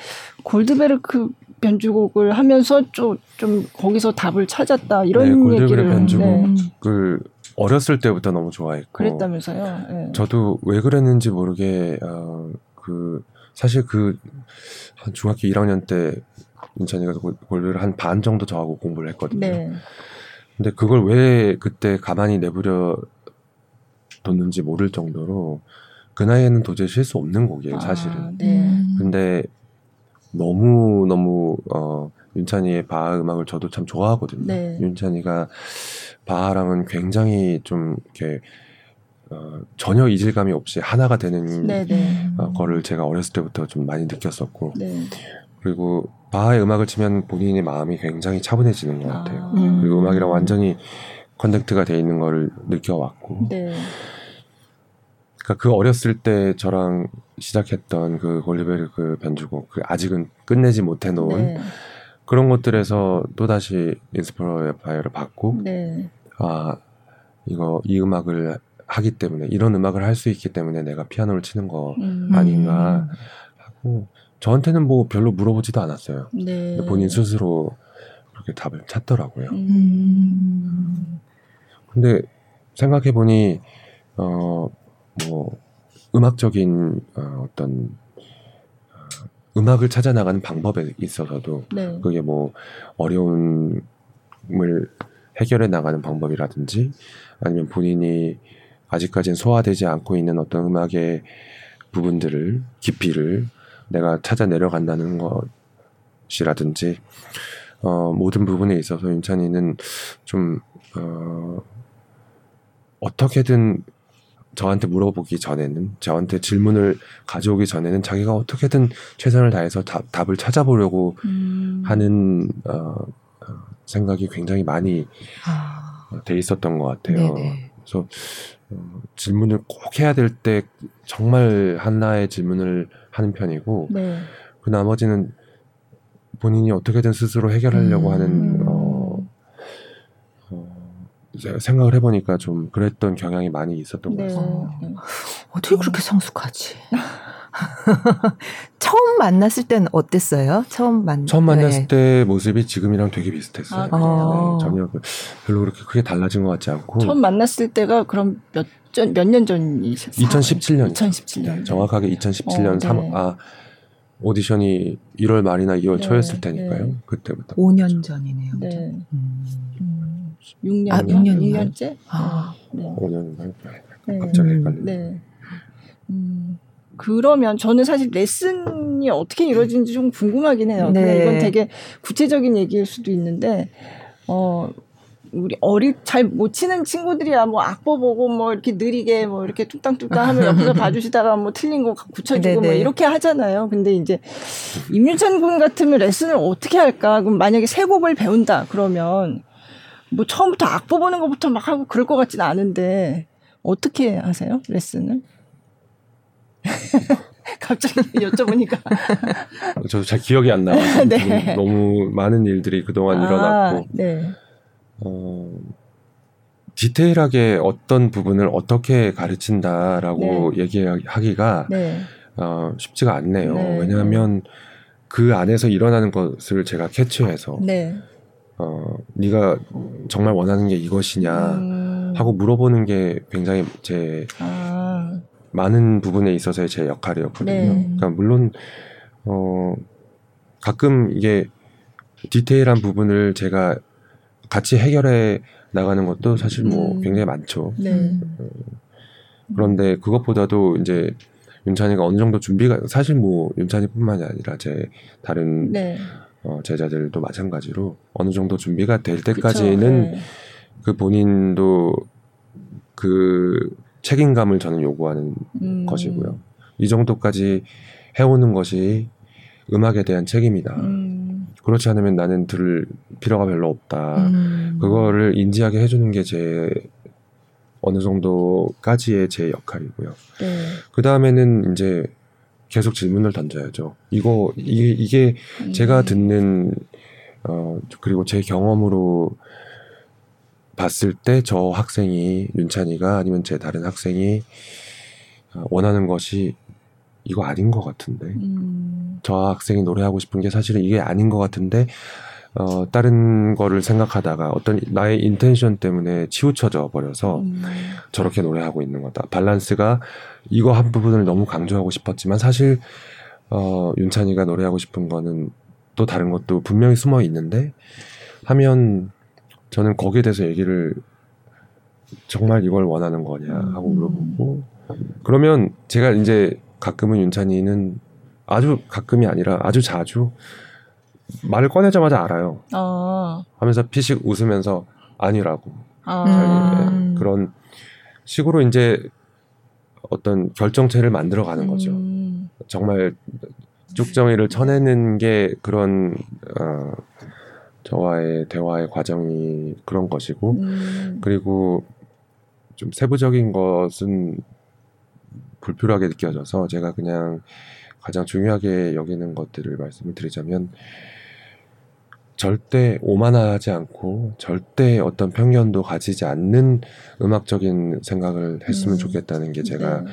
골드베르크 변주곡을 하면서 좀, 좀 거기서 답을 찾았다 이런 네, 골드베르크 얘기를 변주곡을 네. 어렸을 때부터 너무 좋아했고 그랬다면서요. 네. 저도 왜 그랬는지 모르게 어, 그 사실 그 중학교 1학년 때 인천이가 골드를 한 반 정도 저하고 공부를 했거든요. 네. 근데 그걸 왜 그때 가만히 내버려 뒀는지 모를 정도로 그 나이에는 도저히 쉴 수 없는 곡이에요, 아, 사실은. 아, 네. 근데 너무 너무 어 윤찬이의 바하 음악을 저도 참 좋아하거든요. 네. 윤찬이가 바하랑은 굉장히 좀 이렇게 어, 전혀 이질감이 없이 하나가 되는 네, 네. 어, 거를 제가 어렸을 때부터 좀 많이 느꼈었고 네. 그리고 바하의 음악을 치면 본인의 마음이 굉장히 차분해지는 것 같아요. 아. 음. 그리고 음악이랑 완전히 connect가 돼 있는 걸 느껴왔고. 네. 그러니까 그 어렸을 때 저랑 시작했던 그 골드베르크 변주곡, 그 아직은 끝내지 못해 놓은 네. 그런 것들에서 또 다시 inspire를 받고, 네. 아 이거 이 음악을 하기 때문에 이런 음악을 할 수 있기 때문에 내가 피아노를 치는 거 음. 아닌가 하고 저한테는 뭐 별로 물어보지도 않았어요. 네. 본인 스스로 그렇게 답을 찾더라고요. 음. 근데 생각해 보니 어 뭐 음악적인 어, 어떤 어, 음악을 찾아 나가는 방법에 있어서도 네. 그게 뭐 어려움을 해결해 나가는 방법이라든지 아니면 본인이 아직까지는 소화되지 않고 있는 어떤 음악의 부분들을 깊이를 내가 찾아 내려간다는 것이라든지 어, 모든 부분에 있어서 윤찬이는 좀 어, 어떻게든 저한테 물어보기 전에는 저한테 질문을 가져오기 전에는 자기가 어떻게든 최선을 다해서 답, 답을 찾아보려고 음. 하는 어, 어 생각이 굉장히 많이 아. 돼 있었던 것 같아요. 네네. 그래서 어, 질문을 꼭 해야 될 때 정말 하나의 질문을 하는 편이고 네. 그 나머지는 본인이 어떻게든 스스로 해결하려고 음. 하는 어, 어, 생각을 해보니까 좀 그랬던 경향이 많이 있었던 네. 것 같습니다. 네. 어떻게 그렇게 성숙하지? 처음 만났을 때는 어땠어요? 처음 만 처음 만났을 네. 때 모습이 지금이랑 되게 비슷했어요. 아, 네, 전혀 그 별로 그렇게 크게 달라진 것 같지 않고. 처음 만났을 때가 그럼 몇 몇 년 전이셨어요? 2017년. 2017년. 정확하게 2017년 어, 3, 네. 아 오디션이 1월 말이나 2월 초였을 테니까요. 네. 그때부터. 5년 전이네요. 네. 음. 6년. 아, 6년 6년째? 아, 네. 5년인가요? 갑자기 헷갈리네. 네. 음. 그러면 저는 사실 레슨이 어떻게 이루어지는지 좀 궁금하긴 해요. 네. 이건 되게 구체적인 얘기일 수도 있는데, 어, 우리 어리 잘 못 치는 친구들이야 뭐 악보 보고 뭐 이렇게 느리게 뭐 이렇게 뚝딱뚝딱 하면 옆에서 봐주시다가 뭐 틀린 거 고쳐주고 뭐 이렇게 하잖아요. 근데 이제 임윤찬 군 같으면 레슨을 어떻게 할까? 그럼 만약에 세 곡을 배운다 그러면 뭐 처음부터 악보 보는 것부터 막 하고 그럴 것 같지는 않은데 어떻게 하세요 레슨을? 갑자기 여쭤보니까 저도 잘 기억이 안 나요. 네. 너무 많은 일들이 그동안 아, 일어났고 네. 어, 디테일하게 어떤 부분을 어떻게 가르친다라고 네. 얘기하기가 네. 어, 쉽지가 않네요. 네. 왜냐하면 그 안에서 일어나는 것을 제가 캐치해서 네. 어, 네가 정말 원하는 게 이것이냐 음. 하고 물어보는 게 굉장히 제 아. 많은 부분에 있어서의 제 역할이었거든요. 네. 그러니까 물론 어 가끔 이게 디테일한 부분을 제가 같이 해결해 나가는 것도 사실 뭐 음. 굉장히 많죠. 네. 어, 그런데 그것보다도 이제 윤찬이가 어느 정도 준비가 사실 뭐 윤찬이뿐만이 아니라 제 다른 네. 어, 제자들도 마찬가지로 어느 정도 준비가 될 때까지는 네. 그 본인도 그 책임감을 저는 요구하는 음. 것이고요. 이 정도까지 해오는 것이 음악에 대한 책임이다. 음. 그렇지 않으면 나는 들을 필요가 별로 없다. 음. 그거를 인지하게 해주는 게 제 어느 정도까지의 제 역할이고요. 네. 그 다음에는 이제 계속 질문을 던져야죠. 이거 이게, 이게 음. 제가 듣는 어 그리고 제 경험으로 봤을 때 저 학생이 윤찬이가 아니면 제 다른 학생이 어, 원하는 것이 이거 아닌 것 같은데 음. 저 학생이 노래하고 싶은 게 사실은 이게 아닌 것 같은데 어, 다른 거를 생각하다가 어떤 나의 인텐션 때문에 치우쳐져 버려서 음. 저렇게 노래하고 있는 거다. 밸런스가 이거 한 부분을 너무 강조하고 싶었지만 사실 어, 윤찬이가 노래하고 싶은 거는 또 다른 것도 분명히 숨어 있는데 하면 저는 거기에 대해서 얘기를 정말 이걸 원하는 거냐 하고 물어보고 그러면 제가 이제 가끔은 윤찬이는 아주 가끔이 아니라 아주 자주 말을 꺼내자마자 알아요. 어. 하면서 피식 웃으면서 아니라고 어. 네, 그런 식으로 이제 어떤 결정체를 만들어가는 거죠. 음. 정말 쭉정이를 쳐내는 게 그런 어, 저와의 대화의 과정이 그런 것이고 음. 그리고 좀 세부적인 것은 불필요하게 느껴져서 제가 그냥 가장 중요하게 여기는 것들을 말씀을 드리자면 절대 오만하지 않고 절대 어떤 편견도 가지지 않는 음악적인 생각을 했으면 음. 좋겠다는 게 제가 네.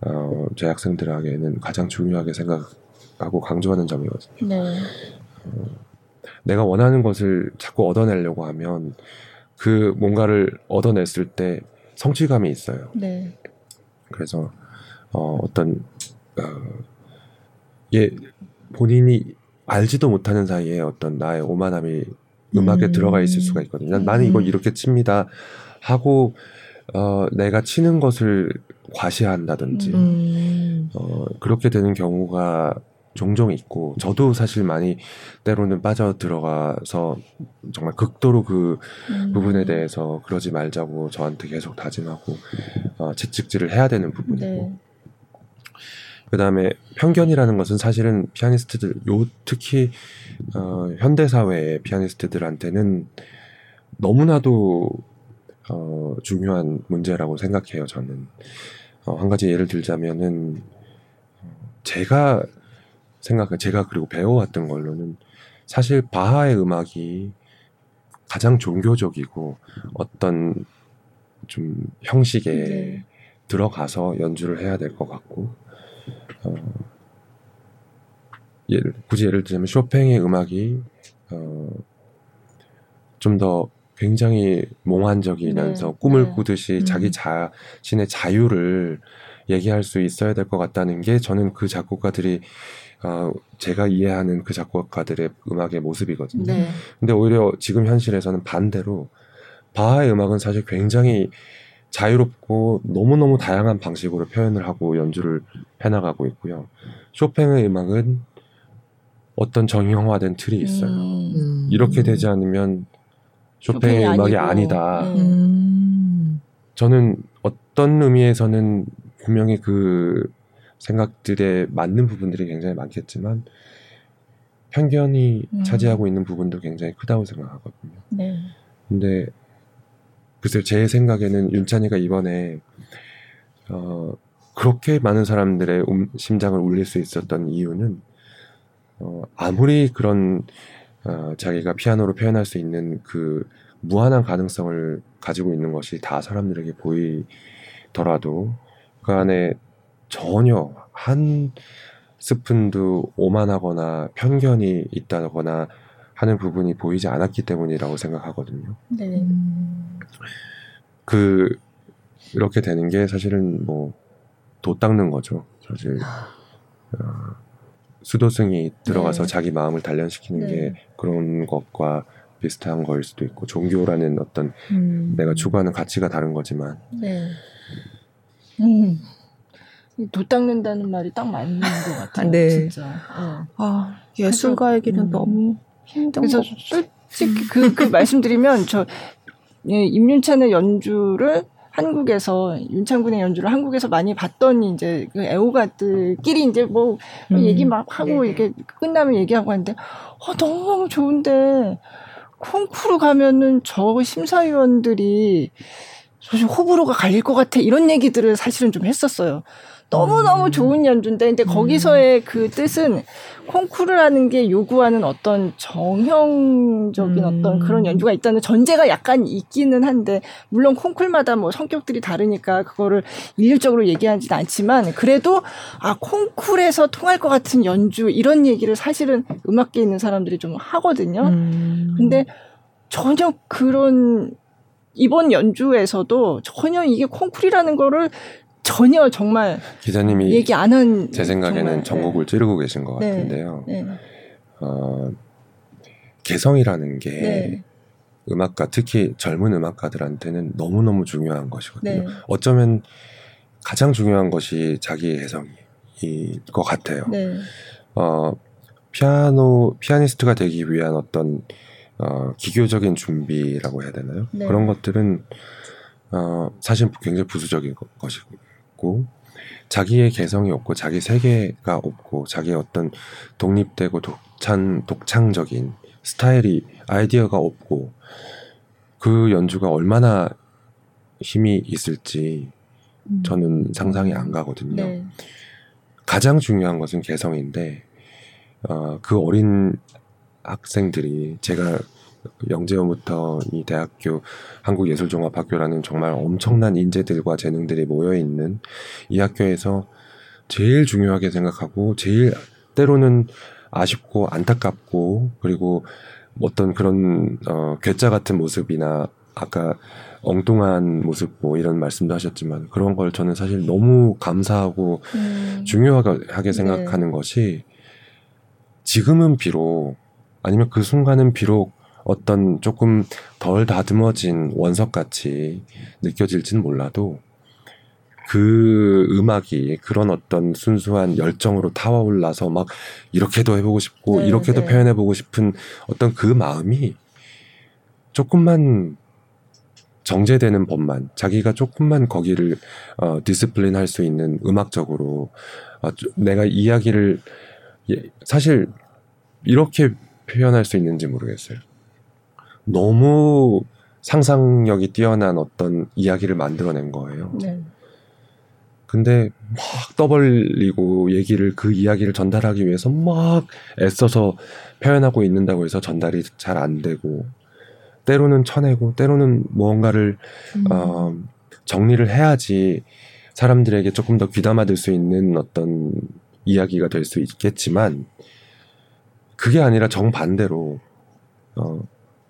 어, 제 학생들에게는 가장 중요하게 생각하고 강조하는 점이거든요. 네. 어, 내가 원하는 것을 자꾸 얻어내려고 하면 그 뭔가를 얻어냈을 때 성취감이 있어요. 네. 그래서 어, 어떤 어, 예 본인이 알지도 못하는 사이에 어떤 나의 오만함이 음악에 음. 들어가 있을 수가 있거든요. 음. 나는 이걸 이렇게 칩니다 하고 어, 내가 치는 것을 과시한다든지 음. 어, 그렇게 되는 경우가 종종 있고 저도 사실 많이 때로는 빠져 들어가서 정말 극도로 그 음. 부분에 대해서 그러지 말자고 저한테 계속 다짐하고 어, 채찍질을 해야 되는 부분이고 네. 그다음에 편견이라는 것은 사실은 피아니스트들 요 특히 어, 현대 사회의 피아니스트들한테는 너무나도 어, 중요한 문제라고 생각해요. 저는 어, 한 가지 예를 들자면은 제가 생각, 제가 그리고 배워왔던 걸로는 사실 바하의 음악이 가장 종교적이고 어떤 좀 형식에 네. 들어가서 연주를 해야 될 것 같고 어, 예를, 굳이 예를 들자면 쇼팽의 음악이 어, 좀 더 굉장히 몽환적이면서 네. 꿈을 네. 꾸듯이 음. 자기 자신의 자유를 얘기할 수 있어야 될 것 같다는 게 저는 그 작곡가들이 어, 제가 이해하는 그 작곡가들의 음악의 모습이거든요. 네. 근데 오히려 지금 현실에서는 반대로 바하의 음악은 사실 굉장히 자유롭고 너무너무 다양한 방식으로 표현을 하고 연주를 해나가고 있고요. 쇼팽의 음악은 어떤 정형화된 틀이 있어요. 음. 이렇게 되지 않으면 쇼팽의 음악이 아니고. 아니다. 음. 저는 어떤 의미에서는 분명히 그 생각들에 맞는 부분들이 굉장히 많겠지만 편견이 음. 차지하고 있는 부분도 굉장히 크다고 생각하거든요. 네. 근데 글쎄 제 생각에는 윤찬이가 이번에 어 그렇게 많은 사람들의 음, 심장을 울릴 수 있었던 이유는 어 아무리 그런 어 자기가 피아노로 표현할 수 있는 그 무한한 가능성을 가지고 있는 것이 다 사람들에게 보이더라도 그 안에 전혀 한 스푼도 오만하거나 편견이 있다거나 하는 부분이 보이지 않았기 때문이라고 생각하거든요. 네. 그 이렇게 되는 게 사실은 뭐 도 닦는 거죠. 사실 어, 수도승이 들어가서 네. 자기 마음을 단련시키는 네. 게 그런 것과 비슷한 거일 수도 있고 종교라는 어떤 음. 내가 추구하는 가치가 다른 거지만. 네. 음. 도 닦는다는 말이 딱 맞는 것 같아요. 네. 진짜. 어. 아 예술가에게는 음. 너무 힘든 그래서 솔직히 그, 그 말씀드리면 저 예, 임윤찬의 연주를 한국에서 윤창군의 연주를 한국에서 많이 봤던 이제 그 애호가들끼리 이제 뭐 음. 얘기 막 하고 네. 이렇게 끝나면 얘기하고 하는데 어 너무 좋은데 콩쿠르 가면은 저 심사위원들이 사실 호불호가 갈릴 것 같아 이런 얘기들을 사실은 좀 했었어요. 너무너무 음. 좋은 연주인데 근데 거기서의 음. 그 뜻은 콩쿠르라는 게 요구하는 어떤 정형적인 음. 어떤 그런 연주가 있다는 전제가 약간 있기는 한데 물론 콩쿨마다 뭐 성격들이 다르니까 그거를 일률적으로 얘기하지는 않지만 그래도 아 콩쿨에서 통할 것 같은 연주 이런 얘기를 사실은 음악계에 있는 사람들이 좀 하거든요. 음. 근데 전혀 그런 이번 연주에서도 전혀 이게 콩쿨이라는 거를 전혀 정말 기자님이 얘기 안 한 제 생각에는 정말, 전곡을 네. 찌르고 계신 것 네. 같은데요. 네. 어, 개성이라는 게 네. 음악가 특히 젊은 음악가들한테는 너무 너무 중요한 것이거든요. 네. 어쩌면 가장 중요한 것이 자기 개성일 것 같아요. 네. 어, 피아노 피아니스트가 되기 위한 어떤 어, 기교적인 준비라고 해야 되나요? 그런 것들은 어, 사실 굉장히 부수적인 것이고 자기의 개성이 없고 자기 세계가 없고 자기의 어떤 독립되고 독창 독창적인 스타일이 아이디어가 없고 그 연주가 얼마나 힘이 있을지 음. 저는 상상이 안 가거든요. 네. 가장 중요한 것은 개성인데 어, 그 어린 학생들이 제가 영재원부터 이 대학교 한국예술종합학교라는 정말 엄청난 인재들과 재능들이 모여 있는 이 학교에서 제일 중요하게 생각하고 제일 때로는 아쉽고 안타깝고 그리고 어떤 그런 어 괴짜 같은 모습이나 아까 엉뚱한 모습 뭐 이런 말씀도 하셨지만 그런 걸 저는 사실 너무 감사하고 음. 중요하게 생각하는 네. 것이 지금은 비록 아니면 그 순간은 비록 어떤 조금 덜 다듬어진 원석 같이 느껴질지는 몰라도 그 음악이 그런 어떤 순수한 열정으로 타올라서 막 이렇게도 해보고 싶고 네, 이렇게도 네. 표현해보고 싶은 어떤 그 마음이 조금만 정제되는 법만 자기가 조금만 거기를 어, discipline 할 수 있는 음악적으로 어, 내가 이야기를 예, 사실 이렇게 표현할 수 있는지 모르겠어요. 너무 상상력이 뛰어난 어떤 이야기를 만들어낸 거예요. 네. 근데 막 떠벌리고 얘기를 그 이야기를 전달하기 위해서 막 애써서 표현하고 있는다고 해서 전달이 잘 안 되고 때로는 쳐내고 때로는 무언가를 음. 어, 정리를 해야지 사람들에게 조금 더 귀담아 들 수 있는 어떤 이야기가 될 수 있겠지만 그게 아니라 정반대로 어,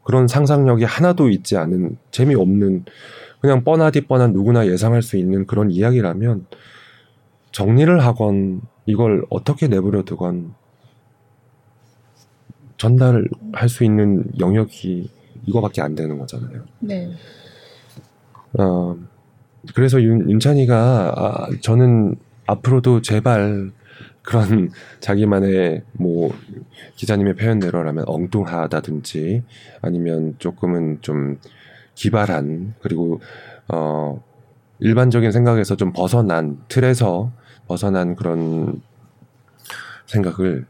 그런 상상력이 하나도 있지 않은 재미없는 그냥 뻔하디 뻔한 누구나 예상할 수 있는 그런 이야기라면 정리를 하건 이걸 어떻게 내버려 두건 전달할 수 있는 영역이 이거밖에 안 되는 거잖아요. 네. 어, 그래서 윤, 윤찬이가 아, 저는 앞으로도 제발 그런 자기만의 뭐 기자님의 표현대로라면 엉뚱하다든지 아니면 조금은 좀 기발한 그리고 어 일반적인 생각에서 좀 벗어난 틀에서 벗어난 그런 생각을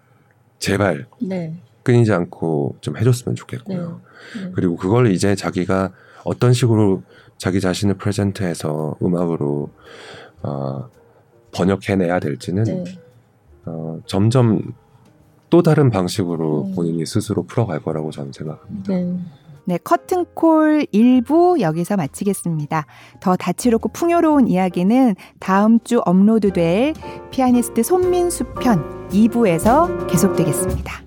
제발 네. 끊이지 않고 좀 해줬으면 좋겠고요. 네. 네. 그리고 그걸 이제 자기가 어떤 식으로 자기 자신을 프레젠트해서 음악으로 어, 번역해내야 될지는 네. 어, 점점 또 다른 방식으로 네. 본인이 스스로 풀어갈 거라고 저는 생각합니다. 네. 네, 커튼콜 1부 여기서 마치겠습니다. 더 다채롭고 풍요로운 이야기는 다음 주 업로드될 피아니스트 손민수 편 2부에서 계속되겠습니다.